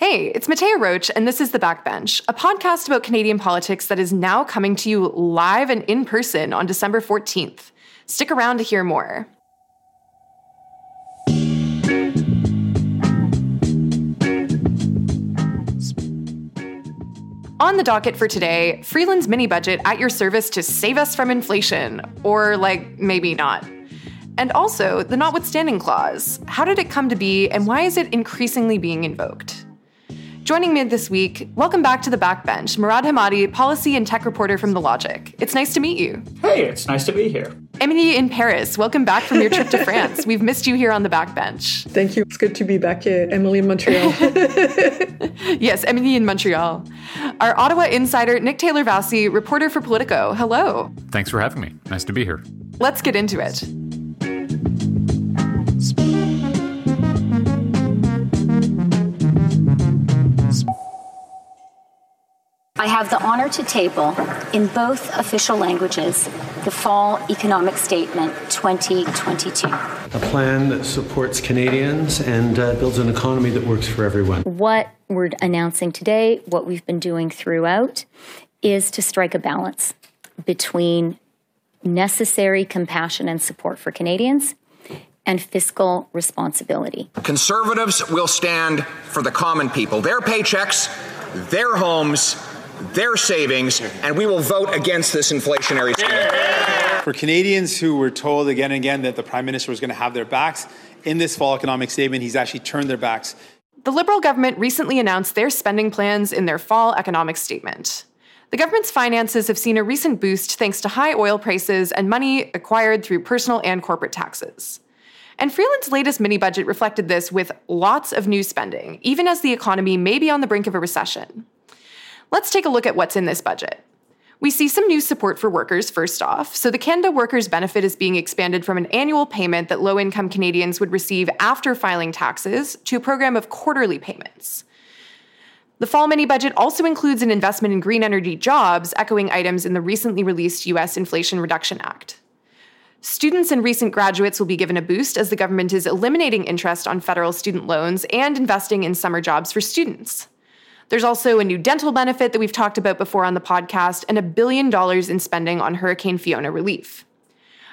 Hey, it's Mattea Roach, and this is The Backbench, a podcast about Canadian politics that is now coming to you live and in person on December 14th. Stick around to hear more. On the docket for today, Freeland's mini budget at your service to save us from inflation. Or, like, maybe not. And also, the notwithstanding clause. How did it come to be, and why is it increasingly being invoked? Joining me this week, welcome back to the backbench, Murad Hemmadi, policy and tech reporter from The Logic. It's nice to meet you. Hey, it's nice to be here. Emily in Paris, welcome back from your trip to France. We've missed you here on the backbench. Thank you. It's good to be back here. Emily in Montreal. yes, Emily in Montreal. Our Ottawa insider, Nick Taylor Vaisey, reporter for Politico. Hello. Thanks for having me. Nice to be here. Let's get into it. I have the honor to table, in both official languages, the Fall Economic Statement 2022. A plan that supports Canadians and uh, builds an economy that works for everyone. What we're announcing today, what we've been doing throughout, is to strike a balance between necessary compassion and support for Canadians and fiscal responsibility. Conservatives will stand for the common people, their paychecks, their homes, their savings, and we will vote against this inflationary scheme. For Canadians who were told again and again that the Prime Minister was going to have their backs, in this fall economic statement, he's actually turned their backs. The Liberal government recently announced their spending plans in their fall economic statement. The government's finances have seen a recent boost thanks to high oil prices and money acquired through personal and corporate taxes. And Freeland's latest mini budget reflected this with lots of new spending, even as the economy may be on the brink of a recession. Let's take a look at what's in this budget. We see some new support for workers first off. So, the Canada Workers Benefit is being expanded from an annual payment that low income Canadians would receive after filing taxes to a program of quarterly payments. The fall mini budget also includes an investment in green energy jobs, echoing items in the recently released US Inflation Reduction Act. Students and recent graduates will be given a boost as the government is eliminating interest on federal student loans and investing in summer jobs for students. There's also a new dental benefit that we've talked about before on the podcast, and a billion dollars in spending on Hurricane Fiona relief.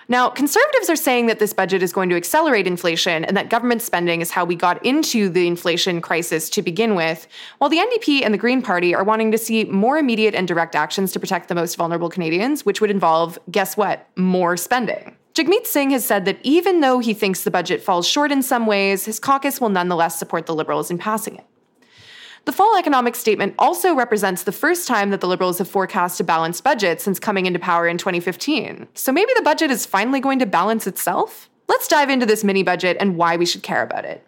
Now, conservatives are saying that this budget is going to accelerate inflation and that government spending is how we got into the inflation crisis to begin with, while the NDP and the Green Party are wanting to see more immediate and direct actions to protect the most vulnerable Canadians, which would involve, guess what, more spending. Jagmeet Singh has said that even though he thinks the budget falls short in some ways, his caucus will nonetheless support the Liberals in passing it. The fall economic statement also represents the first time that the Liberals have forecast a balanced budget since coming into power in 2015. So maybe the budget is finally going to balance itself? Let's dive into this mini budget and why we should care about it.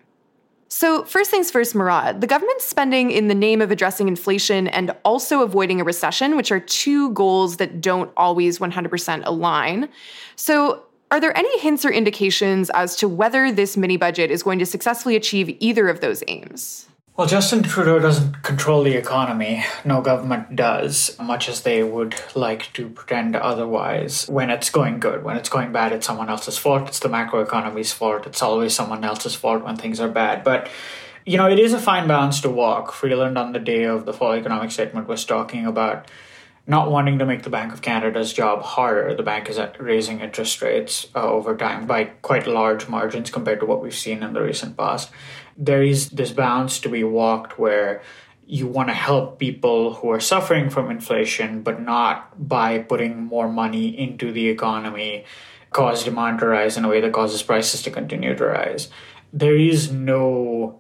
So, first things first, Murad, the government's spending in the name of addressing inflation and also avoiding a recession, which are two goals that don't always 100% align. So, are there any hints or indications as to whether this mini budget is going to successfully achieve either of those aims? Well, Justin Trudeau doesn't control the economy. No government does, much as they would like to pretend otherwise. When it's going good, when it's going bad, it's someone else's fault. It's the macroeconomy's fault. It's always someone else's fault when things are bad. But you know, it is a fine balance to walk. Freeland, on the day of the fall economic statement, was talking about not wanting to make the Bank of Canada's job harder. The bank is raising interest rates uh, over time by quite large margins compared to what we've seen in the recent past there is this balance to be walked where you want to help people who are suffering from inflation, but not by putting more money into the economy, cause demand to rise in a way that causes prices to continue to rise. There is no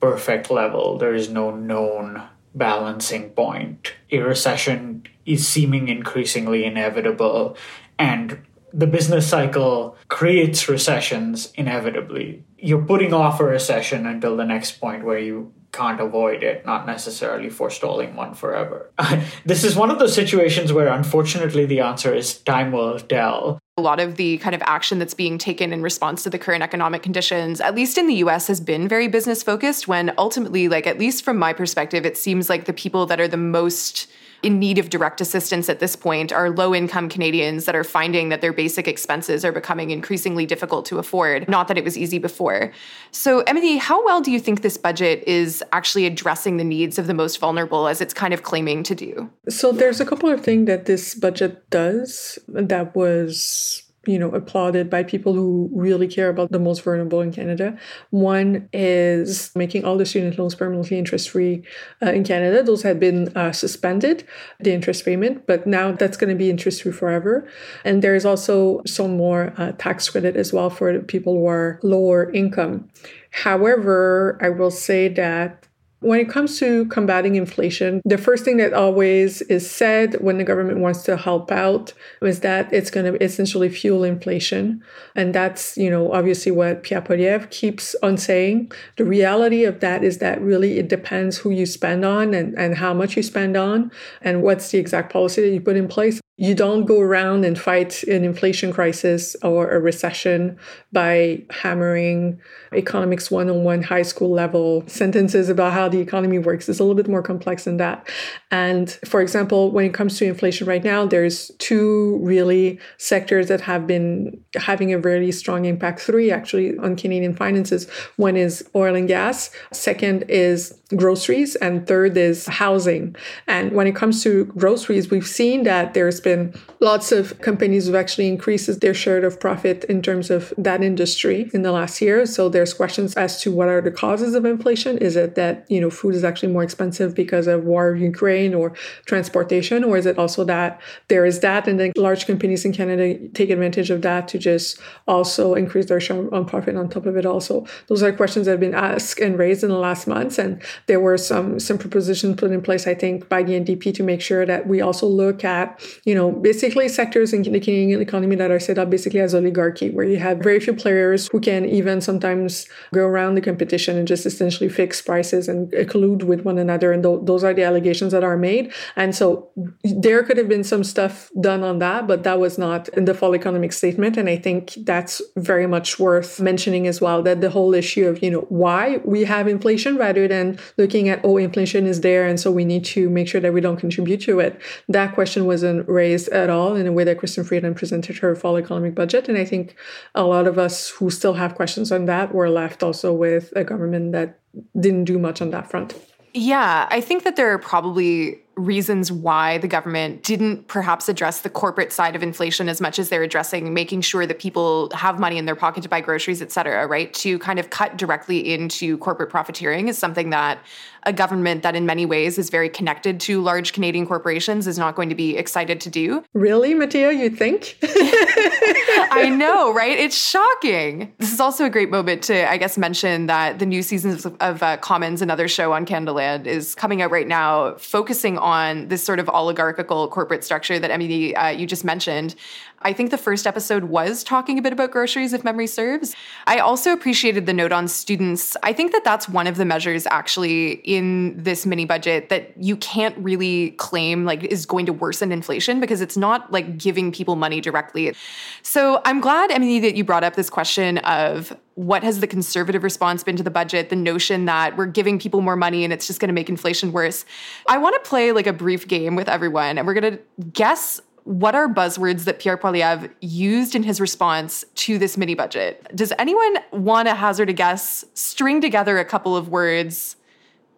perfect level, there is no known balancing point. A recession is seeming increasingly inevitable, and the business cycle creates recessions inevitably. You're putting off a recession until the next point where you can't avoid it, not necessarily forestalling one forever. this is one of those situations where unfortunately the answer is time will tell. A lot of the kind of action that's being taken in response to the current economic conditions, at least in the US, has been very business focused. When ultimately, like, at least from my perspective, it seems like the people that are the most in need of direct assistance at this point are low income Canadians that are finding that their basic expenses are becoming increasingly difficult to afford. Not that it was easy before. So, Emilie, how well do you think this budget is actually addressing the needs of the most vulnerable as it's kind of claiming to do? So, there's a couple of things that this budget does that was you know, applauded by people who really care about the most vulnerable in Canada. One is making all the student loans permanently interest free uh, in Canada. Those had been uh, suspended, the interest payment, but now that's going to be interest free forever. And there's also some more uh, tax credit as well for people who are lower income. However, I will say that when it comes to combating inflation, the first thing that always is said when the government wants to help out is that it's going to essentially fuel inflation. And that's, you know, obviously what Pierre Poilievre keeps on saying. The reality of that is that really it depends who you spend on and, and how much you spend on and what's the exact policy that you put in place. You don't go around and fight an inflation crisis or a recession by hammering economics 101 high school level sentences about how the economy works. It's a little bit more complex than that. And for example, when it comes to inflation right now, there's two really sectors that have been having a very strong impact, three actually on Canadian finances. One is oil and gas, second is groceries, and third is housing. And when it comes to groceries, we've seen that there's been lots of companies who've actually increased their share of profit in terms of that industry in the last year. So there's questions as to what are the causes of inflation. Is it that, you know, food is actually more expensive because of war in Ukraine or transportation? Or is it also that there is that and then large companies in Canada take advantage of that to just also increase their share on profit on top of it also? Those are questions that have been asked and raised in the last months. And there were some some propositions put in place, I think, by the NDP to make sure that we also look at, you know, basically sectors in the Canadian economy that are set up basically as oligarchy, where you have very few players who can even sometimes go around the competition and just essentially fix prices and collude with one another. And th- those are the allegations that are made. And so there could have been some stuff done on that, but that was not in the fall economic statement. And I think that's very much worth mentioning as well that the whole issue of, you know, why we have inflation rather than looking at, oh, inflation is there. And so we need to make sure that we don't contribute to it. That question wasn't raised at all in a way that Chrystia Freeland presented her fall economic budget. And I think a lot of us who still have questions on that were left also with a government that didn't do much on that front. Yeah, I think that there are probably reasons why the government didn't perhaps address the corporate side of inflation as much as they're addressing making sure that people have money in their pocket to buy groceries, et cetera, right? To kind of cut directly into corporate profiteering is something that a government that in many ways is very connected to large Canadian corporations is not going to be excited to do. Really, Mattea, you think? I know, right? It's shocking. This is also a great moment to, I guess, mention that the new seasons of, of uh, Commons, another show on Canadaland, is coming out right now, focusing on this sort of oligarchical corporate structure that Emilie, uh, you just mentioned. I think the first episode was talking a bit about groceries, if memory serves. I also appreciated the note on students. I think that that's one of the measures actually in this mini budget that you can't really claim like is going to worsen inflation because it's not like giving people money directly. So I'm glad, Emilie, that you brought up this question of what has the conservative response been to the budget the notion that we're giving people more money and it's just going to make inflation worse i want to play like a brief game with everyone and we're going to guess what are buzzwords that Pierre Poilievre used in his response to this mini budget? Does anyone want to hazard a guess, string together a couple of words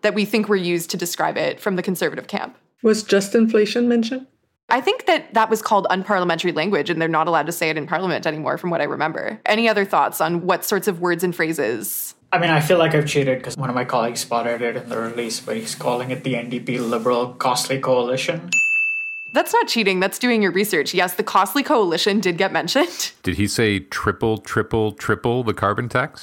that we think were used to describe it from the conservative camp? Was Justinflation mentioned? I think that that was called unparliamentary language, and they're not allowed to say it in parliament anymore, from what I remember. Any other thoughts on what sorts of words and phrases? I mean, I feel like I've cheated because one of my colleagues spotted it in the release, but he's calling it the NDP Liberal Costly Coalition. That's not cheating. That's doing your research. Yes, the Costly Coalition did get mentioned. Did he say triple, triple, triple the carbon tax?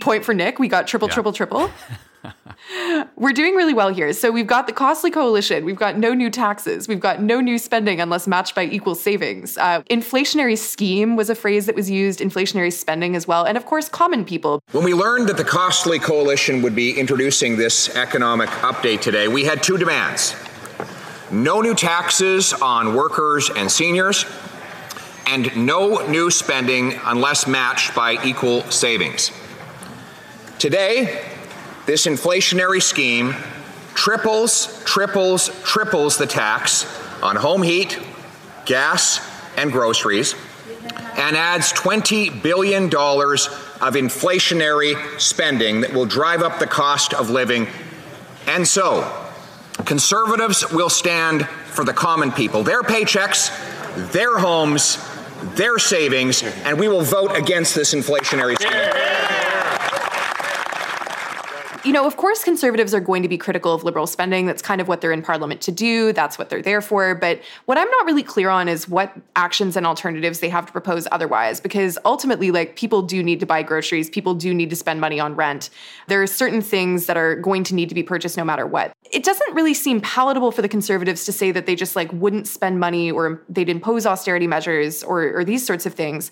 Point for Nick. We got triple, yeah. triple, triple. We're doing really well here. So we've got the Costly Coalition. We've got no new taxes. We've got no new spending unless matched by equal savings. Uh, inflationary scheme was a phrase that was used, inflationary spending as well. And of course, common people. When we learned that the Costly Coalition would be introducing this economic update today, we had two demands no new taxes on workers and seniors, and no new spending unless matched by equal savings. Today, this inflationary scheme triples, triples, triples the tax on home heat, gas, and groceries, and adds $20 billion of inflationary spending that will drive up the cost of living. And so, conservatives will stand for the common people, their paychecks, their homes, their savings, and we will vote against this inflationary scheme you know, of course, conservatives are going to be critical of liberal spending. That's kind of what they're in parliament to do. That's what they're there for. But what I'm not really clear on is what actions and alternatives they have to propose otherwise, because ultimately, like, people do need to buy groceries, people do need to spend money on rent. There are certain things that are going to need to be purchased no matter what. It doesn't really seem palatable for the conservatives to say that they just like wouldn't spend money or they'd impose austerity measures or, or these sorts of things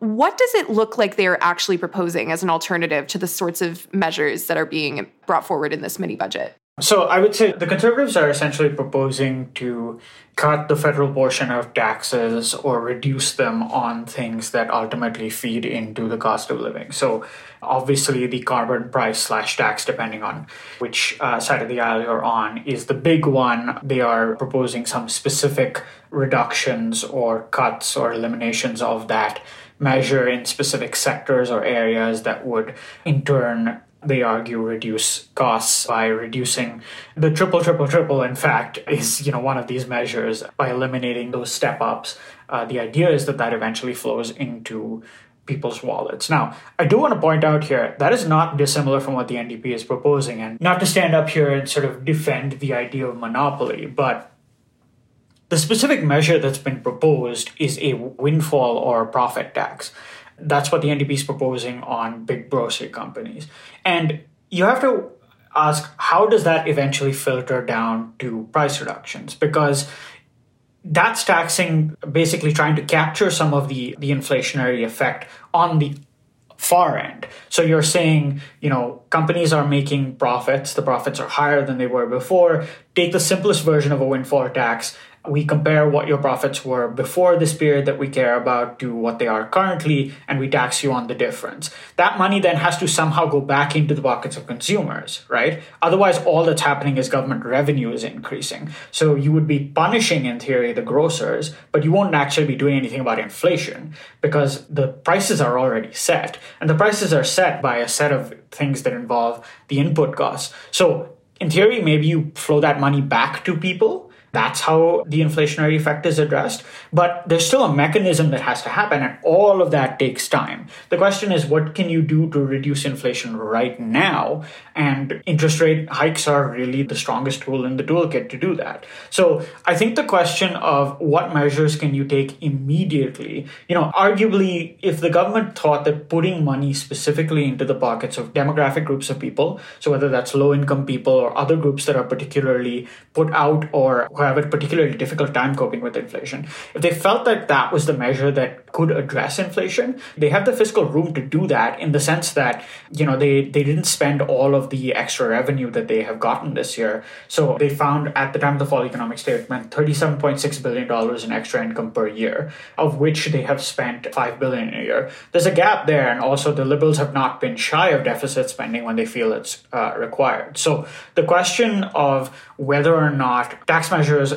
what does it look like they are actually proposing as an alternative to the sorts of measures that are being brought forward in this mini budget? So I would say the conservatives are essentially proposing to cut the federal portion of taxes or reduce them on things that ultimately feed into the cost of living. So obviously the carbon price slash tax, depending on which uh, side of the aisle you're on, is the big one. They are proposing some specific reductions or cuts or eliminations of that measure in specific sectors or areas that would in turn they argue reduce costs by reducing the triple triple triple in fact is you know one of these measures by eliminating those step ups uh, the idea is that that eventually flows into people's wallets. Now i do want to point out here that is not dissimilar from what the ndp is proposing and not to stand up here and sort of defend the idea of monopoly but the specific measure that's been proposed is a windfall or profit tax. That's what the NDP is proposing on big grocery companies. And you have to ask how does that eventually filter down to price reductions? Because that's taxing basically trying to capture some of the, the inflationary effect on the far end. So you're saying, you know, companies are making profits, the profits are higher than they were before. Take the simplest version of a windfall tax we compare what your profits were before this period that we care about to what they are currently, and we tax you on the difference. That money then has to somehow go back into the pockets of consumers, right? Otherwise, all that's happening is government revenue is increasing. So you would be punishing, in theory, the grocers, but you won't actually be doing anything about inflation because the prices are already set. And the prices are set by a set of things that involve the input costs. So in theory, maybe you flow that money back to people that's how the inflationary effect is addressed. But there's still a mechanism that has to happen, and all of that takes time. The question is, what can you do to reduce inflation right now? And interest rate hikes are really the strongest tool in the toolkit to do that. So I think the question of what measures can you take immediately, you know, arguably, if the government thought that putting money specifically into the pockets of demographic groups of people, so whether that's low income people or other groups that are particularly put out or have a particularly difficult time coping with inflation, if they felt that that was the measure that could address inflation, they have the fiscal room to do that in the sense that, you know, they, they didn't spend all of the extra revenue that they have gotten this year. So they found at the time of the fall economic statement $37.6 billion in extra income per year, of which they have spent 5 billion a year. There's a gap there, and also the Liberals have not been shy of deficit spending when they feel it's uh, required. So the question of whether or not tax measures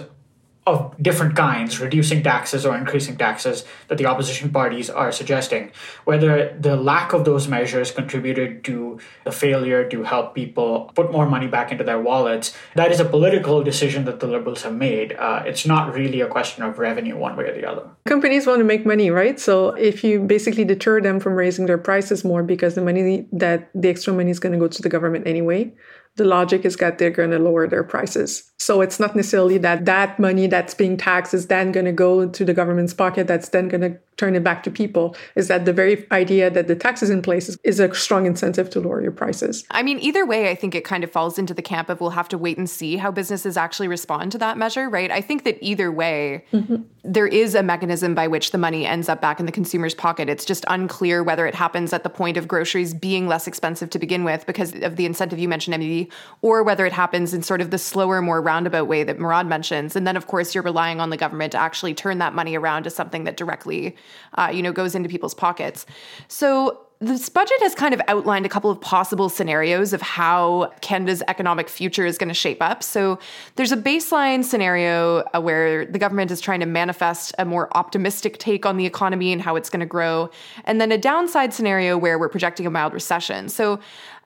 of different kinds, reducing taxes or increasing taxes that the opposition parties are suggesting, whether the lack of those measures contributed to the failure to help people put more money back into their wallets, that is a political decision that the Liberals have made. Uh, it's not really a question of revenue one way or the other. Companies want to make money, right? So if you basically deter them from raising their prices more because the money that the extra money is going to go to the government anyway, the logic is that they're going to lower their prices. So it's not necessarily that that money that's being taxed is then going to go to the government's pocket. That's then going to turn it back to people is that the very idea that the tax is in place is, is, a strong incentive to lower your prices. I mean, either way, I think it kind of falls into the camp of we'll have to wait and see how businesses actually respond to that measure, right? I think that either way, mm-hmm. there is a mechanism by which the money ends up back in the consumer's pocket. It's just unclear whether it happens at the point of groceries being less expensive to begin with because of the incentive you mentioned, Emilie, or whether it happens in sort of the slower, more roundabout way that Murad mentions. And then, of course, you're relying on the government to actually turn that money around to something that directly uh, you know, goes into people's pockets. So this budget has kind of outlined a couple of possible scenarios of how Canada's economic future is going to shape up. So there's a baseline scenario uh, where the government is trying to manifest a more optimistic take on the economy and how it's going to grow, and then a downside scenario where we're projecting a mild recession. So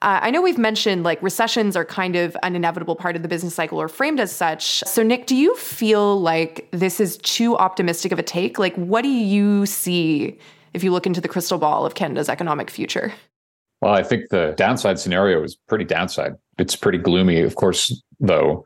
uh, I know we've mentioned like recessions are kind of an inevitable part of the business cycle or framed as such. So, Nick, do you feel like this is too optimistic of a take? Like, what do you see if you look into the crystal ball of Canada's economic future? Well, I think the downside scenario is pretty downside. It's pretty gloomy. Of course, though,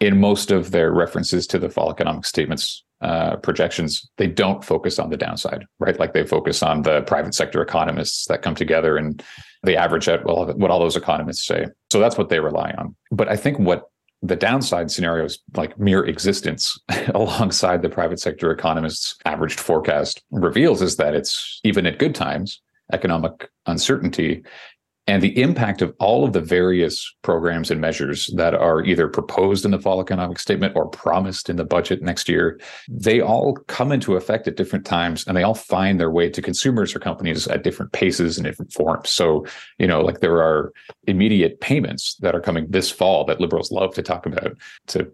in most of their references to the fall economic statements uh, projections, they don't focus on the downside, right? Like they focus on the private sector economists that come together and they average out what all those economists say. So that's what they rely on. But I think what the downside scenarios, like mere existence alongside the private sector economists' averaged forecast, reveals is that it's even at good times, economic uncertainty and the impact of all of the various programs and measures that are either proposed in the fall economic statement or promised in the budget next year, they all come into effect at different times and they all find their way to consumers or companies at different paces and different forms. So, you know, like there are immediate payments that are coming this fall that liberals love to talk about to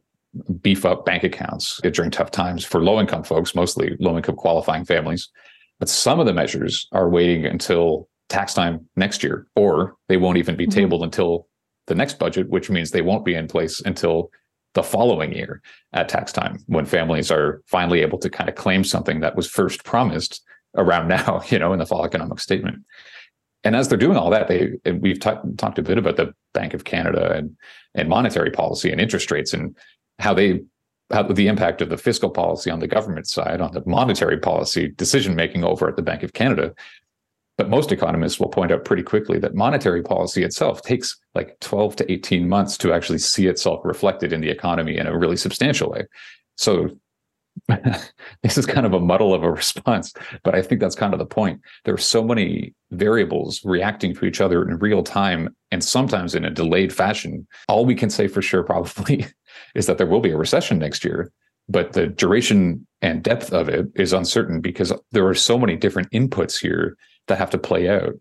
beef up bank accounts during tough times for low income folks, mostly low income qualifying families. But some of the measures are waiting until tax time next year, or they won't even be mm-hmm. tabled until the next budget, which means they won't be in place until the following year at tax time when families are finally able to kind of claim something that was first promised around now, you know, in the fall economic statement. And as they're doing all that, they we've t- talked a bit about the Bank of Canada and and monetary policy and interest rates and how they how the impact of the fiscal policy on the government side on the monetary policy decision making over at the Bank of Canada but most economists will point out pretty quickly that monetary policy itself takes like 12 to 18 months to actually see itself reflected in the economy in a really substantial way. So this is kind of a muddle of a response, but I think that's kind of the point. There are so many variables reacting to each other in real time and sometimes in a delayed fashion. All we can say for sure probably is that there will be a recession next year, but the duration and depth of it is uncertain because there are so many different inputs here that have to play out.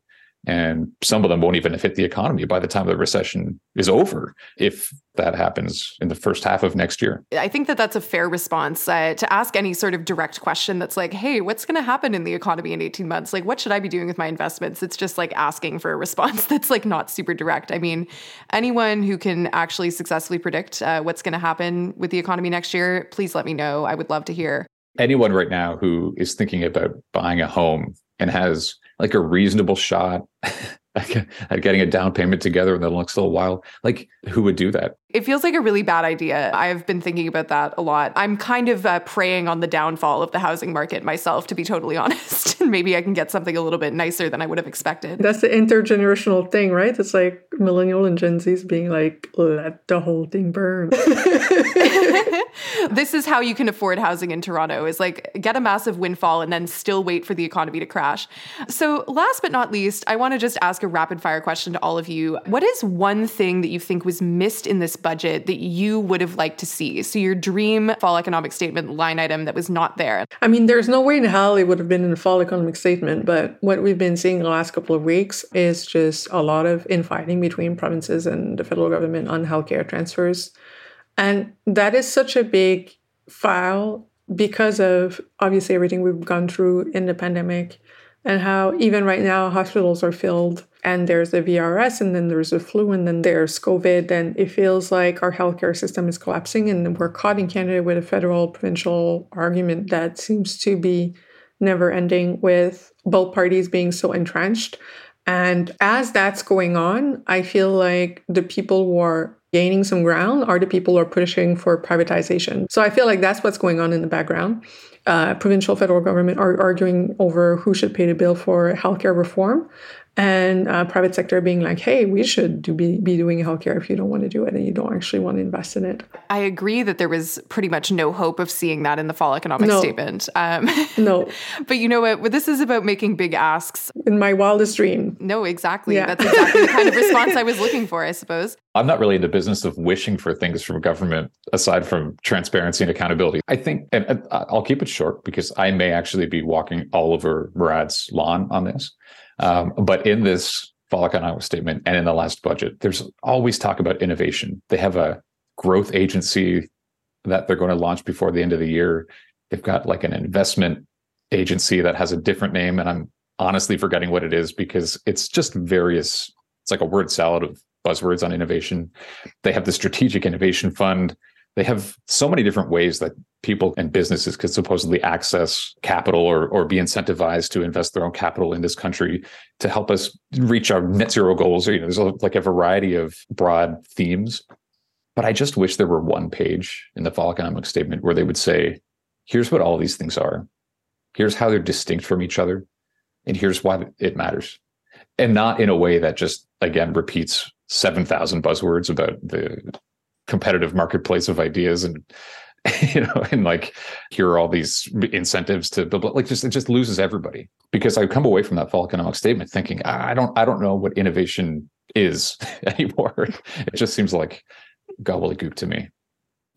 And some of them won't even hit the economy by the time the recession is over, if that happens in the first half of next year. I think that that's a fair response uh, to ask any sort of direct question that's like, hey, what's going to happen in the economy in 18 months? Like, what should I be doing with my investments? It's just like asking for a response that's like not super direct. I mean, anyone who can actually successfully predict uh, what's going to happen with the economy next year, please let me know. I would love to hear. Anyone right now who is thinking about buying a home and has like a reasonable shot at getting a down payment together in the next little while. Like, who would do that? It feels like a really bad idea. I've been thinking about that a lot. I'm kind of uh, preying on the downfall of the housing market myself, to be totally honest. and maybe I can get something a little bit nicer than I would have expected. That's the intergenerational thing, right? It's like millennial and Gen Zs being like, let the whole thing burn. this is how you can afford housing in Toronto is like get a massive windfall and then still wait for the economy to crash. So, last but not least, I want to just ask a rapid fire question to all of you. What is one thing that you think was missed in this budget that you would have liked to see? So, your dream fall economic statement line item that was not there. I mean, there's no way in hell it would have been in the fall economic statement, but what we've been seeing the last couple of weeks is just a lot of infighting between provinces and the federal government on healthcare transfers. And that is such a big file because of obviously everything we've gone through in the pandemic and how even right now hospitals are filled and there's the VRS and then there's the flu and then there's COVID and it feels like our healthcare system is collapsing and we're caught in Canada with a federal provincial argument that seems to be never ending with both parties being so entrenched. And as that's going on, I feel like the people who are gaining some ground are the people who are pushing for privatization. So I feel like that's what's going on in the background. Uh, provincial federal government are arguing over who should pay the bill for healthcare reform and uh, private sector being like, hey, we should do, be, be doing healthcare if you don't want to do it and you don't actually want to invest in it. I agree that there was pretty much no hope of seeing that in the fall economic No. statement. Um, No, but you know what? This is about making big asks. in my wildest dream. No, exactly. Yeah. That's exactly the kind of response I was looking for, I suppose. I'm not really in the business of wishing for things from government aside from transparency and accountability. I think, and and I'll keep it short because I may actually be walking all over Murad's lawn on this. Um, but in this fall economic statement and in the last budget, there's always talk about innovation. They have a growth agency that they're going to launch before the end of the year. They've got like an investment agency that has a different name, and I'm honestly forgetting what it is because it's just various. It's like a word salad of buzzwords on innovation. They have the Strategic Innovation Fund. They have so many different ways that people and businesses could supposedly access capital or, or be incentivized to invest their own capital in this country to help us reach our net zero goals. You know, there's like a variety of broad themes. But I just wish there were one page in the fall economic statement where they would say, here's what all these things are. Here's how they're distinct from each other. And here's why it matters. And not in a way that just, again, repeats 7,000 buzzwords about the competitive marketplace of ideas and you know and like here are all these incentives to build like just it just loses everybody because i come away from that fall economic statement thinking ah, i don't i don't know what innovation is anymore it just seems like gobbledygook to me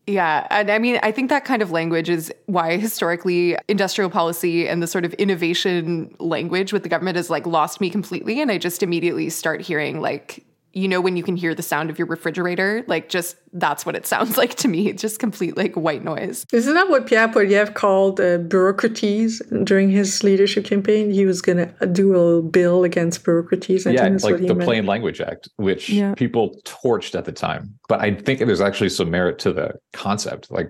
Yeah. And I mean, I think that kind of language is why historically industrial policy and the sort of innovation language with the government has like lost me completely. And I just immediately start hearing like, you know, when you can hear the sound of your refrigerator, like just that's what it sounds like to me. It's just complete like white noise. Isn't that what Pierre Poilievre called uh, bureaucratese during his leadership campaign? He was going to do a bill against bureaucratese. I yeah like what he the meant. plain language act which Yeah. people torched at the time but i think there's actually some merit to the concept like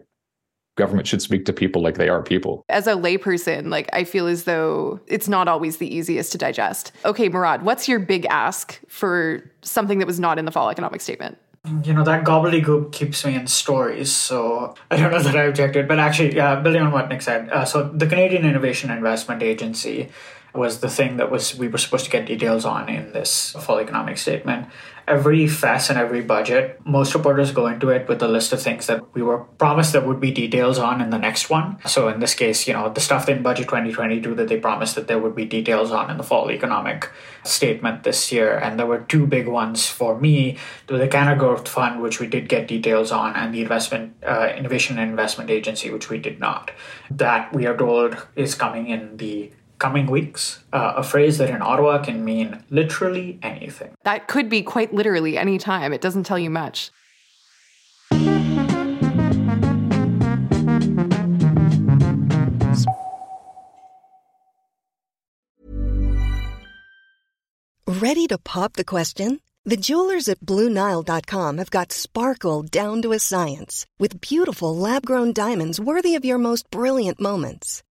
government should speak to people like they are people As a layperson, like I feel as though it's not always the easiest to digest. Okay, Murad, what's your big ask for something that was not in the fall economic statement? you know that gobbledygook keeps me in stories so i don't know that i objected but actually uh, building on what nick said uh, so the canadian innovation investment agency was the thing that was we were supposed to get details on in this fall economic statement every fes and every budget most reporters go into it with a list of things that we were promised there would be details on in the next one. So in this case you know the stuff in budget 2022 that they promised that there would be details on in the fall economic statement this year. And there were two big ones for me. The Canada Growth Fund, which we did get details on, and the Investment uh, Innovation and Investment Agency, which we did not. That we are told is coming in the coming weeks. Uh, a phrase that in Ottawa can mean literally anything. That could be quite literally any time. It doesn't tell you much. Ready to pop the question? The jewelers at BlueNile.com have got sparkle down to a science with beautiful lab grown diamonds worthy of your most brilliant moments.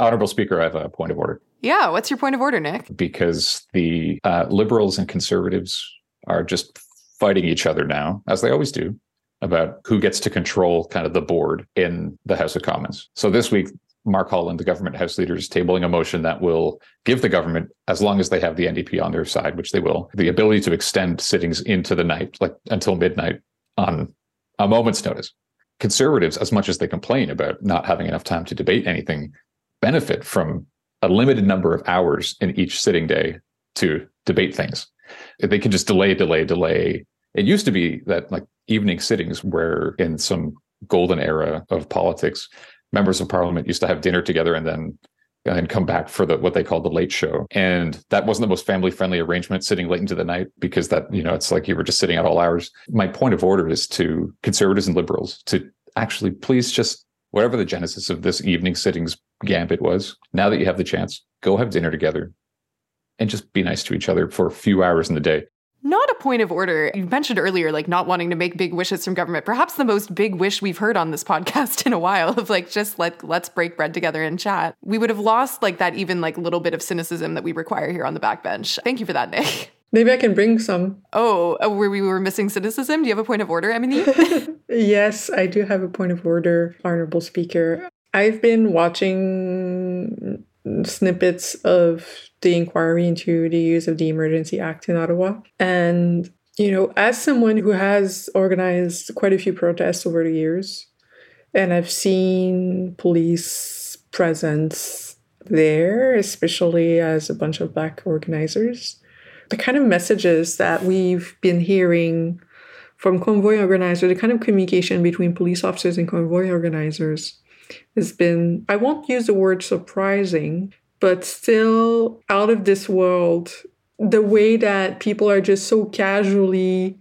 Honorable speaker i have a point of order. Yeah, what's your point of order, Nick? because the uh, liberals and conservatives are just fighting each other now as they always do about who gets to control kind of the board in the house of commons. So this week mark holland the government house leader is tabling a motion that will give the government as long as they have the ndp on their side which they will the ability to extend sittings into the night like until midnight on a moment's notice. Conservatives as much as they complain about not having enough time to debate anything benefit from a limited number of hours in each sitting day to debate things. They can just delay, delay, delay. It used to be that like evening sittings where in some golden era of politics, members of parliament used to have dinner together and then uh, and come back for the what they called the late show. And that wasn't the most family friendly arrangement sitting late into the night because that, you know, it's like you were just sitting at all hours. My point of order is to conservatives and liberals to actually please just whatever the genesis of this evening sittings gambit was, now that you have the chance, go have dinner together and just be nice to each other for a few hours in the day. Not a point of order. You mentioned earlier, like not wanting to make big wishes from government. Perhaps the most big wish we've heard on this podcast in a while of like just let let's break bread together and chat. We would have lost like that even like little bit of cynicism that we require here on the backbench. Thank you for that, Nick. Maybe I can bring some. Oh, uh, where we were missing cynicism? Do you have a point of order, Emilie? yes, I do have a point of order, Honorable Speaker. I've been watching snippets of the inquiry into the use of the Emergency Act in Ottawa. And, you know, as someone who has organized quite a few protests over the years, and I've seen police presence there, especially as a bunch of Black organizers the kind of messages that we've been hearing from convoy organizers, the kind of communication between police officers and convoy organizers has been, I won't use the word surprising, but still out of this world. The way that people are just so casually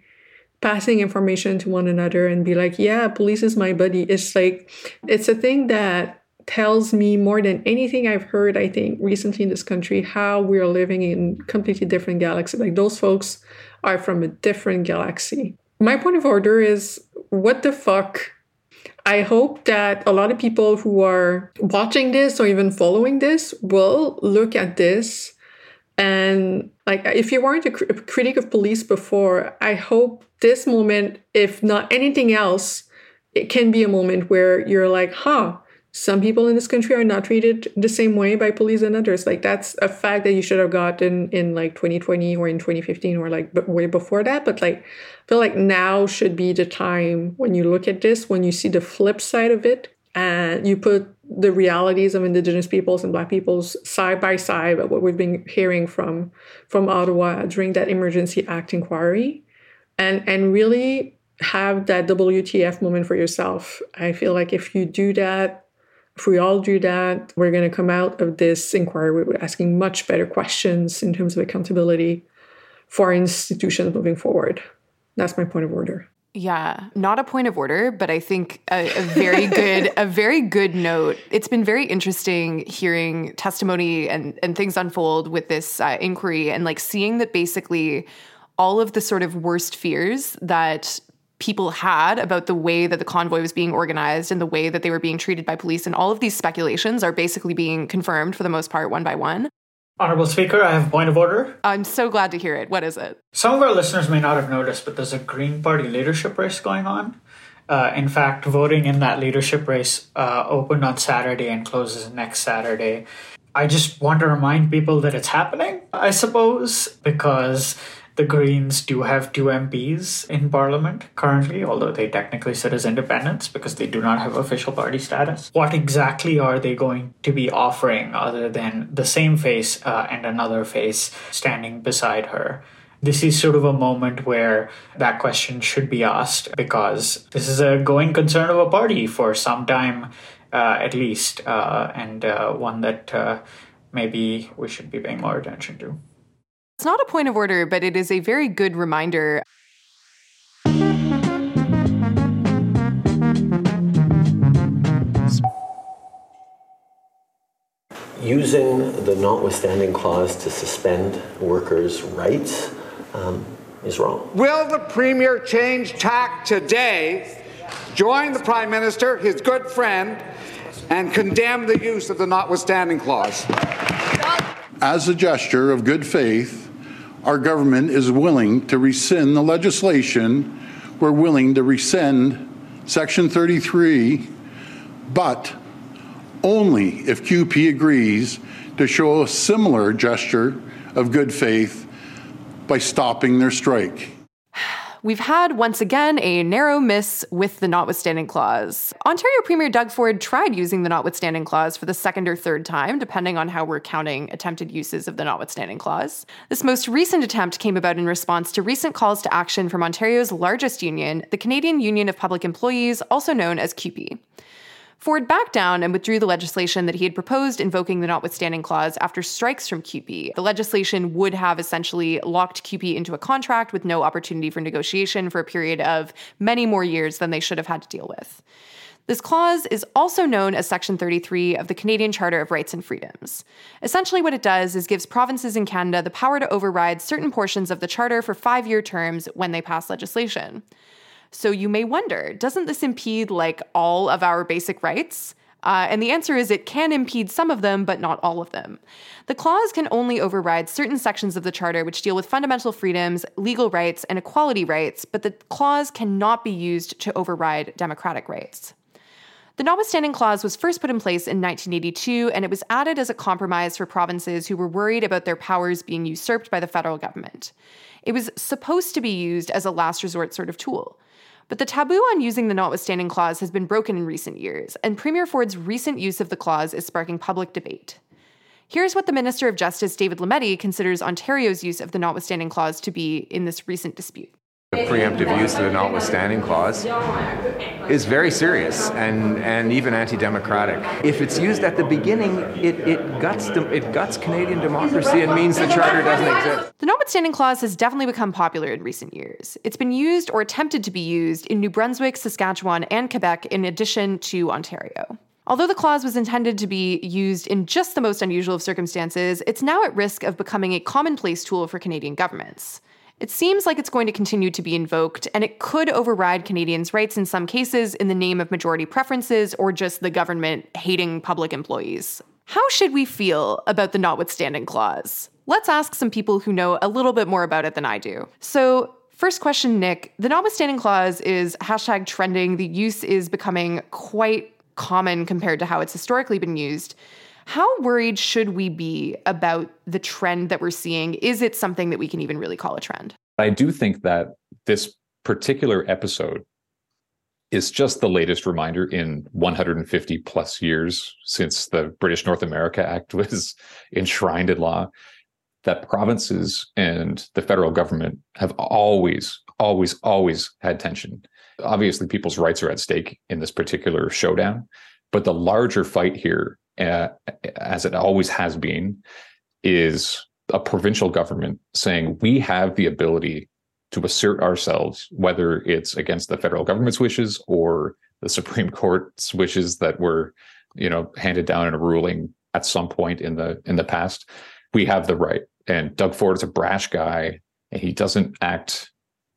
passing information to one another and be like, yeah, police is my buddy. It's like, it's a thing that tells me more than anything I've heard, I think, recently in this country, how we are living in completely different galaxies. Like those folks are from a different galaxy. My point of order is what the fuck? I hope that a lot of people who are watching this or even following this will look at this and like if you weren't a, cr- a critic of police before, I hope this moment, if not anything else, it can be a moment where you're like, huh, some people in this country are not treated the same way by police and others. Like that's a fact that you should have gotten in like 2020 or in 2015 or like way before that. But like i feel like now should be the time when you look at this when you see the flip side of it and you put the realities of indigenous peoples and black peoples side by side what we've been hearing from from ottawa during that emergency act inquiry and and really have that wtf moment for yourself. I feel like if you do that if we all do that, we're going to come out of this inquiry asking much better questions in terms of accountability for our institutions moving forward. That's my point of order. Yeah, not a point of order, but I think a, a very good a very good note. It's been very interesting hearing testimony and and things unfold with this uh, inquiry and like seeing that basically all of the sort of worst fears that people had about the way that the convoy was being organized and the way that they were being treated by police. And all of these speculations are basically being confirmed for the most part, one by one. Honorable Speaker, I have a point of order. I'm so glad to hear it. What is it? Some of our listeners may not have noticed, but there's a Green Party leadership race going on. Uh, in fact, voting in that leadership race uh, opened on Saturday and closes next Saturday. I just want to remind people that it's happening, I suppose, because the Greens do have two MPs in Parliament currently, although they technically sit as independents because they do not have official party status. What exactly are they going to be offering other than the same face uh, and another face standing beside her? This is sort of a moment where that question should be asked because this is a going concern of a party for some time, uh, at least, uh, and uh, one that uh, maybe we should be paying more attention to. It's not a point of order, but it is a very good reminder. Using the notwithstanding clause to suspend workers' rights um, is wrong. Will the Premier change tack today, join the Prime Minister, his good friend, and condemn the use of the notwithstanding clause? As a gesture of good faith, our government is willing to rescind the legislation. We're willing to rescind Section 33, but only if CUPE agrees to show a similar gesture of good faith by stopping their strike. We've had once again a narrow miss with the notwithstanding clause. Ontario Premier Doug Ford tried using the notwithstanding clause for the second or third time, depending on how we're counting attempted uses of the notwithstanding clause. This most recent attempt came about in response to recent calls to action from Ontario's largest union, the Canadian Union of Public Employees, also known as CUPE. Ford backed down and withdrew the legislation that he had proposed invoking the notwithstanding clause after strikes from CUPE. The legislation would have essentially locked CUPE into a contract with no opportunity for negotiation for a period of many more years than they should have had to deal with. This clause is also known as Section 33 of the Canadian Charter of Rights and Freedoms. Essentially, what it does is gives provinces in Canada the power to override certain portions of the Charter for five year terms when they pass legislation. So you may wonder doesn't this impede like all of our basic rights? Uh, and the answer is it can impede some of them, but not all of them. The clause can only override certain sections of the Charter which deal with fundamental freedoms, legal rights, and equality rights, but the clause cannot be used to override democratic rights. The notwithstanding clause was first put in place in 1982, and it was added as a compromise for provinces who were worried about their powers being usurped by the federal government. It was supposed to be used as a last resort sort of tool. But the taboo on using the notwithstanding clause has been broken in recent years, and Premier Ford's recent use of the clause is sparking public debate. Here's what the Minister of Justice, David Lametti, considers Ontario's use of the notwithstanding clause to be in this recent dispute. The preemptive use of the notwithstanding clause is very serious and, and even anti-democratic. If it's used at the beginning, it, it, guts, it guts Canadian democracy and means the charter doesn't exist. The notwithstanding clause has definitely become popular in recent years. It's been used or attempted to be used in New Brunswick, Saskatchewan, and Quebec in addition to Ontario. Although the clause was intended to be used in just the most unusual of circumstances, it's now at risk of becoming a commonplace tool for Canadian governments. It seems like it's going to continue to be invoked, and it could override Canadians' rights in some cases in the name of majority preferences or just the government hating public employees. How should we feel about the notwithstanding clause? Let's ask some people who know a little bit more about it than I do. So, first question, Nick. The notwithstanding clause is hashtag trending. The use is becoming quite common compared to how it's historically been used. How worried should we be about the trend that we're seeing? Is it something that we can even really call a trend? I do think that this particular episode is just the latest reminder in 150 plus years since the British North America Act was enshrined in law that provinces and the federal government have always, always, always had tension. Obviously, people's rights are at stake in this particular showdown, but the larger fight here uh, as it always has been, is a provincial government saying we have the ability to assert ourselves, whether it's against the federal government's wishes or the Supreme Court's wishes that were, you know, handed down in a ruling at some point in the in the past. We have the right. And Doug Ford is a brash guy, and he doesn't act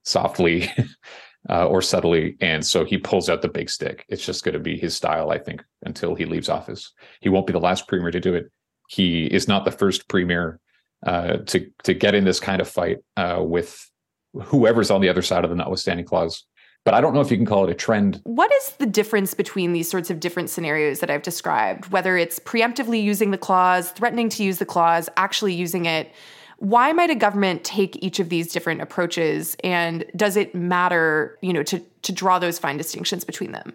softly uh, or subtly. And so he pulls out the big stick. It's just going to be his style, I think, until he leaves office. He won't be the last premier to do it. He is not the first premier uh, to to get in this kind of fight uh, with whoever's on the other side of the notwithstanding clause. But I don't know if you can call it a trend. What is the difference between these sorts of different scenarios that I've described? Whether it's preemptively using the clause, threatening to use the clause, actually using it why might a government take each of these different approaches? And does it matter you know to to draw those fine distinctions between them?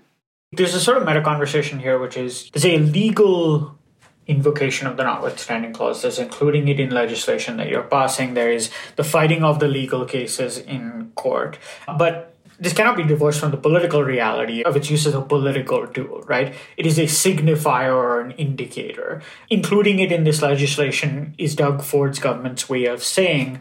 There's a sort of meta conversation here which is there's a legal invocation of the notwithstanding clause there's including it in legislation that you're passing. There is the fighting of the legal cases in court. But this cannot be divorced from the political reality of its use as a political tool, right? It is a signifier or an indicator. Including it in this legislation is Doug Ford's government's way of saying,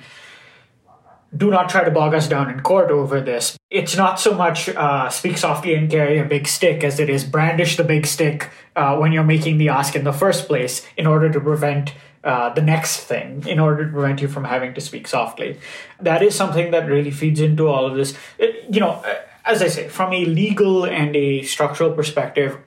do not try to bog us down in court over this. It's not so much uh, speak softly and carry a big stick as it is brandish the big stick uh, when you're making the ask in the first place in order to prevent uh, the next thing in order to prevent you from having to speak softly. That is something that really feeds into all of this. It, you know, uh, as I say, from a legal and a structural perspective,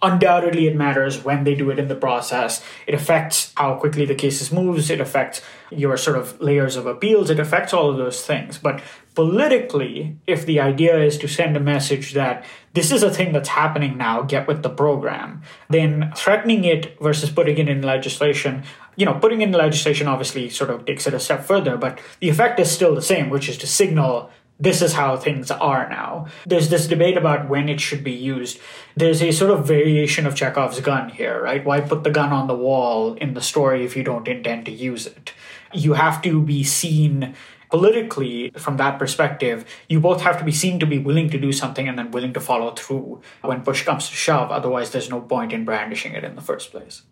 undoubtedly it matters when they do it in the process. It affects how quickly the cases moves. It affects your sort of layers of appeals. It affects all of those things. But politically, if the idea is to send a message that this is a thing that's happening now, get with the program, then threatening it versus putting it in legislation, you know, putting in legislation obviously sort of takes it a step further, but the effect is still the same, which is to signal this is how things are now. There's this debate about when it should be used. There's a sort of variation of Chekhov's gun here, right? Why put the gun on the wall in the story if you don't intend to use it? You have to be seen politically from that perspective. You both have to be seen to be willing to do something and then willing to follow through when push comes to shove. Otherwise, there's no point in brandishing it in the first place.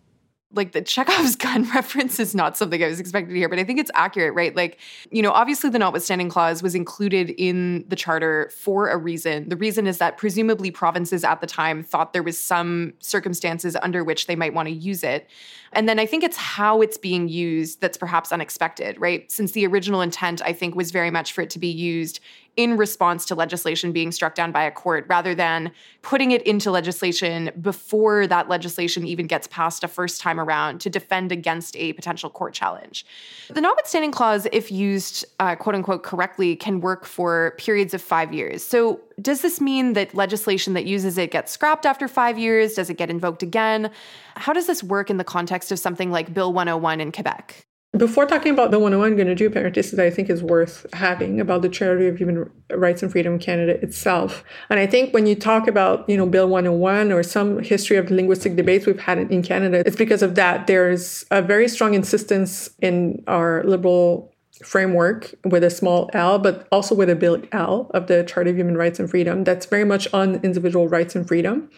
Like the Chekhov's gun reference is not something I was expecting to hear, but I think it's accurate, right? Like, you know, obviously the notwithstanding clause was included in the charter for a reason. The reason is that presumably provinces at the time thought there was some circumstances under which they might want to use it. And then I think it's how it's being used that's perhaps unexpected, right? Since the original intent, I think, was very much for it to be used in response to legislation being struck down by a court rather than putting it into legislation before that legislation even gets passed a first time around to defend against a potential court challenge. The notwithstanding clause, if used uh, quote unquote correctly, can work for periods of five years. So, does this mean that legislation that uses it gets scrapped after five years? Does it get invoked again? How does this work in the context of something like Bill 101 in Quebec? Before talking about the 101, I'm going to do a parenthesis that I think is worth having about the Charter of Human Rights and Freedom Canada itself. And I think when you talk about, you know, Bill 101 or some history of linguistic debates we've had in Canada, it's because of that. There's a very strong insistence in our liberal framework with a small l, but also with a big L of the Charter of Human Rights and Freedom that's very much on individual rights and freedom.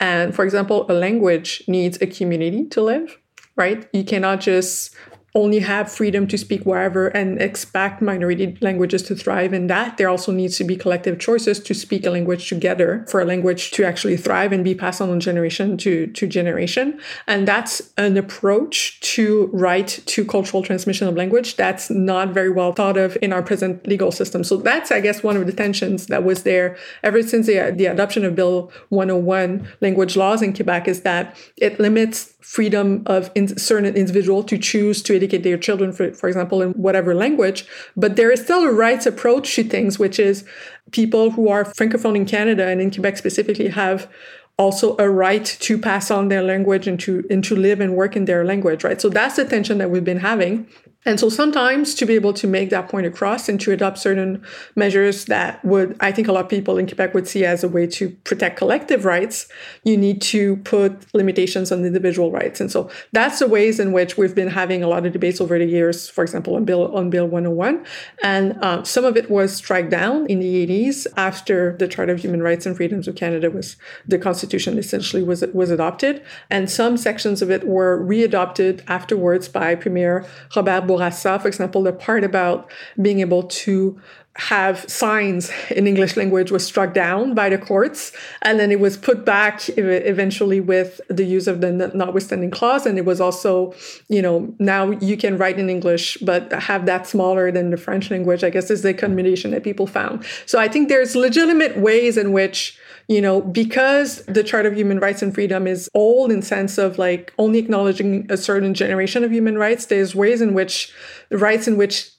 And for example, a language needs a community to live, right? You cannot just only have freedom to speak wherever and expect minority languages to thrive in that. There also needs to be collective choices to speak a language together for a language to actually thrive and be passed on generation to, to generation. And that's an approach to right to cultural transmission of language that's not very well thought of in our present legal system. So that's, I guess, one of the tensions that was there ever since the, the adoption of Bill 101 language laws in Quebec is that it limits freedom of in certain individual to choose to educate their children, for, for example, in whatever language. But there is still a rights approach to things, which is people who are francophone in Canada and in Quebec specifically have also a right to pass on their language and to and to live and work in their language, right? So that's the tension that we've been having. And so sometimes to be able to make that point across and to adopt certain measures that would, I think a lot of people in Quebec would see as a way to protect collective rights, you need to put limitations on individual rights. And so that's the ways in which we've been having a lot of debates over the years, for example, on Bill, on Bill 101. And uh, some of it was struck down in the 80s after the Charter of Human Rights and Freedoms of Canada was, the Constitution essentially was, was adopted. And some sections of it were readopted afterwards by Premier Robert For example, the part about being able to have signs in English language was struck down by the courts, and then it was put back eventually with the use of the notwithstanding clause. And it was also, you know, now you can write in English, but have that smaller than the French language. I guess is the combination that people found. So I think there's legitimate ways in which you know, because the Charter of Human Rights and Freedom is old in sense of like only acknowledging a certain generation of human rights, there's ways in which rights in which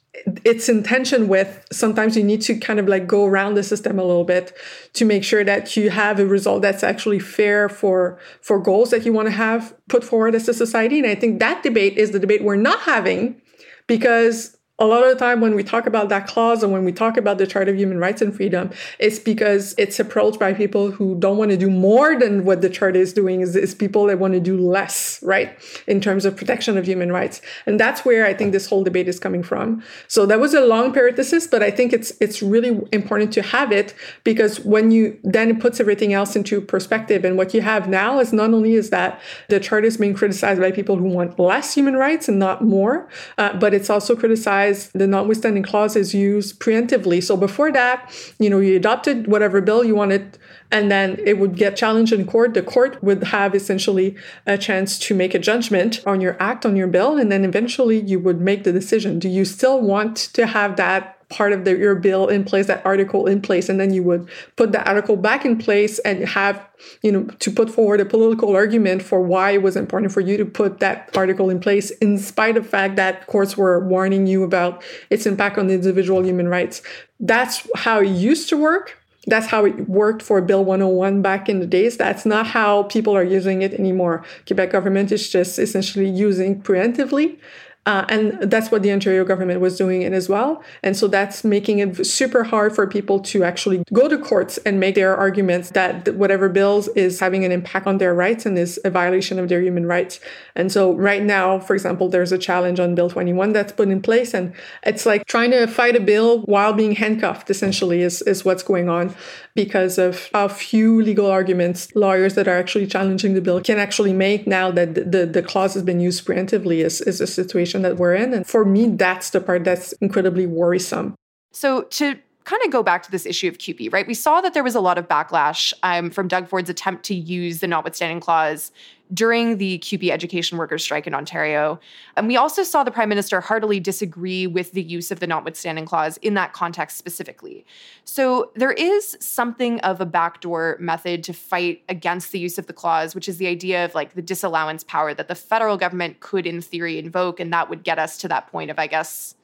it's intention with sometimes you need to kind of like go around the system a little bit to make sure that you have a result that's actually fair for for goals that you want to have put forward as a society. And i think that debate is the debate we're not having because a lot of the time when we talk about that clause and when we talk about the Charter of Human Rights and Freedom, it's because it's approached by people who don't want to do more than what the Charter is doing. Is, is people that want to do less, right, in terms of protection of human rights, and that's where I think this whole debate is coming from. So that was a long parenthesis, but I think it's it's really important to have it because when you then it puts everything else into perspective, and what you have now is not only is that the Charter is being criticized by people who want less human rights and not more, uh, but it's also criticized the notwithstanding clause is used preemptively. So before that, you know, you adopted whatever bill you wanted and then it would get challenged in court. The court would have essentially a chance to make a judgment on your act, on your bill, and then eventually you would make the decision. Do you still want to have that part of the, your bill in place, that article in place, and then you would put the article back in place and have, you know, to put forward a political argument for why it was important for you to put that article in place, in spite of the fact that courts were warning you about its impact on individual human rights. That's how it used to work. That's how it worked for Bill 101 back in the days. That's not how people are using it anymore. Quebec government is just essentially using preemptively Uh, and that's what the Ontario government was doing as well. And so that's making it super hard for people to actually go to courts and make their arguments that whatever bills is having an impact on their rights and is a violation of their human rights. And so right now, for example, there's a challenge on Bill 21 that's put in place. And it's like trying to fight a bill while being handcuffed, essentially, is, is what's going on because of how few legal arguments lawyers that are actually challenging the bill can actually make now that the, the clause has been used preemptively is, is a situation that we're in. And for me, that's the part that's incredibly worrisome. So to kind of go back to this issue of CUPE, right? We saw that there was a lot of backlash um, from Doug Ford's attempt to use the notwithstanding clause during the CUPE education workers strike in Ontario. And we also saw the Prime Minister heartily disagree with the use of the notwithstanding clause in that context specifically. So there is something of a backdoor method to fight against the use of the clause, which is the idea of like the disallowance power that the federal government could, in theory, invoke. And that would get us to that point of, I guess,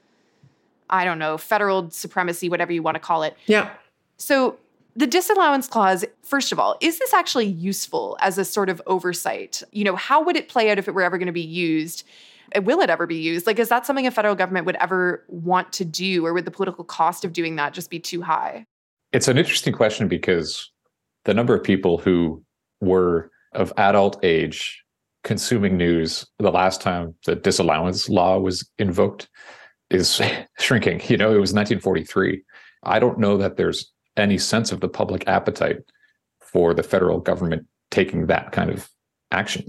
I don't know, federal supremacy, whatever you want to call it. Yeah. So the disallowance clause, first of all, is this actually useful as a sort of oversight? You know, how would it play out if it were ever going to be used? Will it ever be used? Like, is that something a federal government would ever want to do, or would the political cost of doing that just be too high? It's an interesting question because the number of people who were of adult age consuming news the last time the disallowance law was invoked is shrinking. You know, it was 1943. I don't know that there's any sense of the public appetite for the federal government taking that kind of action.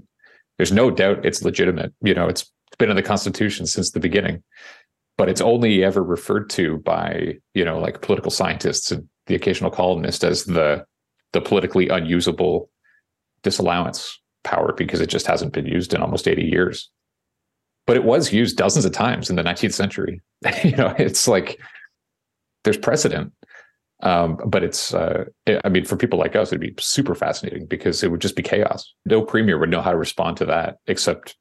There's no doubt it's legitimate. You know, it's been in the Constitution since the beginning, but it's only ever referred to by, you know, like political scientists and the occasional columnist as the the politically unusable disallowance power because it just hasn't been used in almost 80 years but it was used dozens of times in the 19th century. you know, it's like there's precedent. Um, but it's, uh, I mean, for people like us, it'd be super fascinating because it would just be chaos. No premier would know how to respond to that, except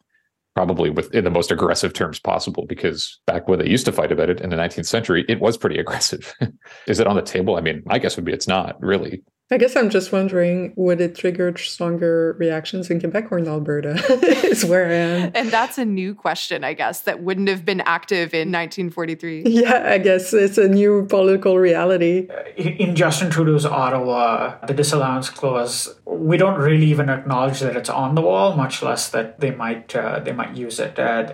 probably with in the most aggressive terms possible. Because back when they used to fight about it in the 19th century, it was pretty aggressive. Is it on the table? I mean, my guess would be it's not really. I guess I'm just wondering, would it trigger stronger reactions in Quebec or in Alberta? is where I am. And that's a new question, I guess, that wouldn't have been active in 1943. Yeah, I guess it's a new political reality. In Justin Trudeau's Ottawa, the disallowance clause, we don't really even acknowledge that it's on the wall, much less that they might uh, they might use it. Uh,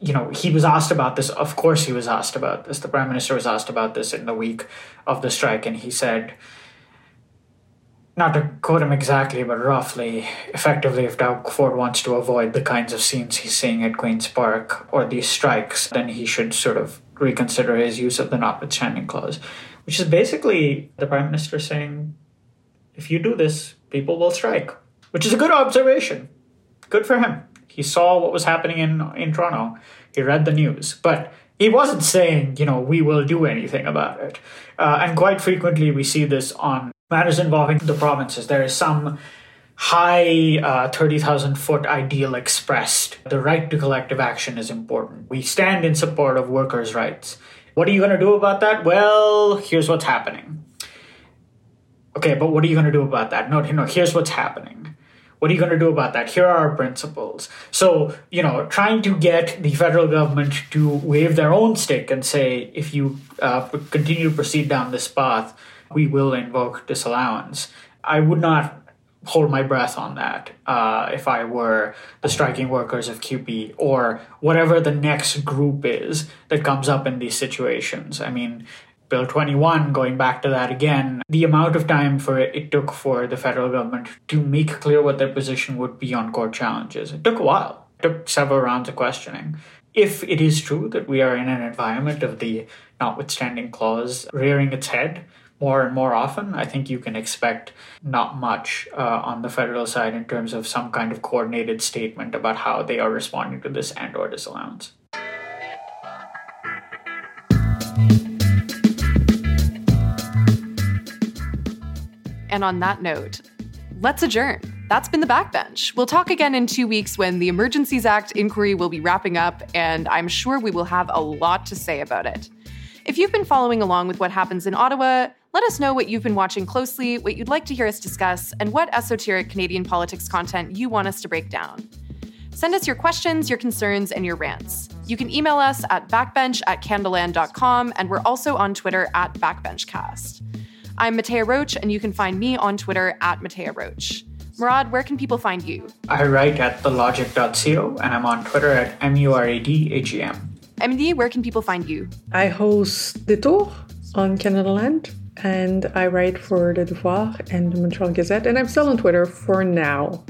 you know, he was asked about this. Of course, he was asked about this. The prime minister was asked about this in the week of the strike, and he said not to quote him exactly, but roughly, effectively, if Doug Ford wants to avoid the kinds of scenes he's seeing at Queen's Park or these strikes, then he should sort of reconsider his use of the notwithstanding clause, which is basically the Prime Minister saying, if you do this, people will strike, which is a good observation. Good for him. He saw what was happening in, in Toronto, he read the news, but he wasn't saying, you know, we will do anything about it. Uh, and quite frequently, we see this on matters involving the provinces. There is some high uh, 30,000 foot ideal expressed. The right to collective action is important. We stand in support of workers' rights. What are you going to do about that? Well, here's what's happening. Okay, but what are you going to do about that? No, no, here's what's happening. What are you going to do about that? Here are our principles. So, you know, trying to get the federal government to wave their own stick and say, if you uh, continue to proceed down this path, we will invoke disallowance. I would not hold my breath on that uh, if I were the striking workers of CUPE or whatever the next group is that comes up in these situations. I mean, Bill 21, going back to that again, the amount of time for it, it took for the federal government to make clear what their position would be on court challenges. It took a while. It took several rounds of questioning. If it is true that we are in an environment of the notwithstanding clause rearing its head, more and more often, I think you can expect not much uh, on the federal side in terms of some kind of coordinated statement about how they are responding to this and or disallowance. And on that note, let's adjourn. That's been the backbench. We'll talk again in two weeks when the Emergencies Act inquiry will be wrapping up, and I'm sure we will have a lot to say about it. If you've been following along with what happens in Ottawa, let us know what you've been watching closely, what you'd like to hear us discuss, and what esoteric Canadian politics content you want us to break down. Send us your questions, your concerns, and your rants. You can email us at backbench at canadaland.com, and we're also on Twitter at backbenchcast. I'm Mattea Roach, and you can find me on Twitter at Mattea Roach. Murad, where can people find you? I write at thelogic.co, and I'm on Twitter at MURADHEM. Emilie, where can people find you? I host The Tour on Canadaland, and I write for Le Devoir and the Montreal Gazette, and I'm still on Twitter for now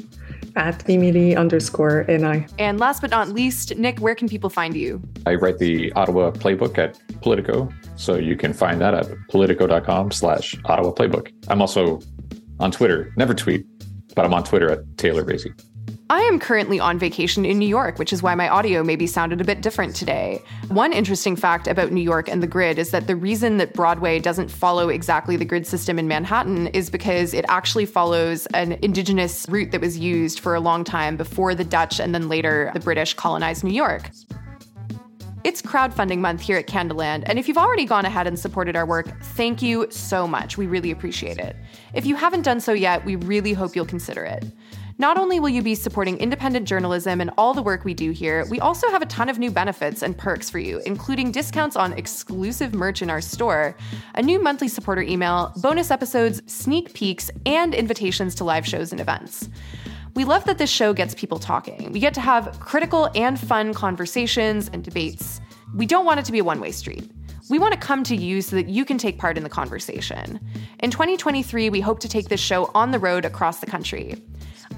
at Emilie underscore NI. And last but not least, Nick, where can people find you? I write the Ottawa Playbook at Politico, so you can find that at politico.com slash Ottawa Playbook. I'm also on Twitter, never tweet, but I'm on Twitter at Taylor Vaisey. I am currently on vacation in New York, which is why my audio maybe sounded a bit different today. One interesting fact about New York and the grid is that the reason that Broadway doesn't follow exactly the grid system in Manhattan is because it actually follows an indigenous route that was used for a long time before the Dutch and then later the British colonized New York. It's crowdfunding month here at Canadaland, and if you've already gone ahead and supported our work, thank you so much. We really appreciate it. If you haven't done so yet, we really hope you'll consider it. Not only will you be supporting independent journalism and all the work we do here, we also have a ton of new benefits and perks for you, including discounts on exclusive merch in our store, a new monthly supporter email, bonus episodes, sneak peeks, and invitations to live shows and events. We love that this show gets people talking. We get to have critical and fun conversations and debates. We don't want it to be a one way street. We want to come to you so that you can take part in the conversation. In 2023, we hope to take this show on the road across the country.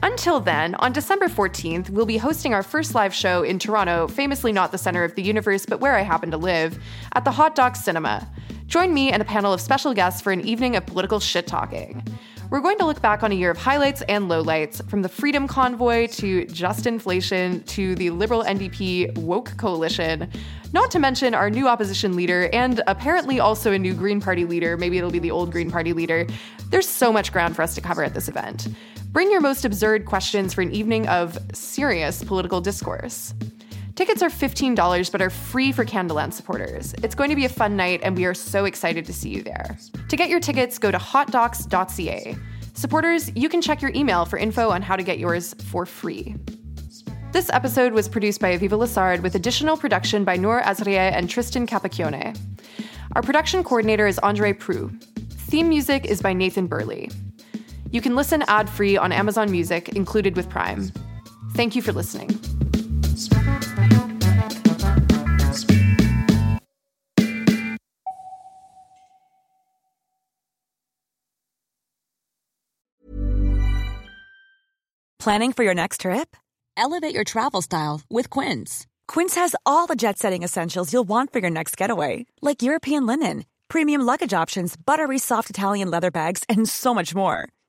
Until then, on December 14th, we'll be hosting our first live show in Toronto, famously not the center of the universe, but where I happen to live, at the Hot Docs Cinema. Join me and a panel of special guests for an evening of political shit talking. We're going to look back on a year of highlights and lowlights, from the Freedom Convoy to Justinflation to the Liberal NDP woke coalition, not to mention our new opposition leader and apparently also a new Green Party leader. Maybe it'll be the old Green Party leader. There's so much ground for us to cover at this event. Bring your most absurd questions for an evening of serious political discourse. Tickets are $15 but are free for Canadaland supporters. It's going to be a fun night and we are so excited to see you there. To get your tickets, go to hotdocs.ca. Supporters, you can check your email for info on how to get yours for free. This episode was produced by Aviva Lessard with additional production by Noor Azrieh and Tristan Capacchione. Our production coordinator is André Proulx. Theme music is by Nathan Burley. You can listen ad free on Amazon Music, included with Prime. Thank you for listening. Planning for your next trip? Elevate your travel style with Quince. Quince has all the jet setting essentials you'll want for your next getaway, like European linen, premium luggage options, buttery soft Italian leather bags, and so much more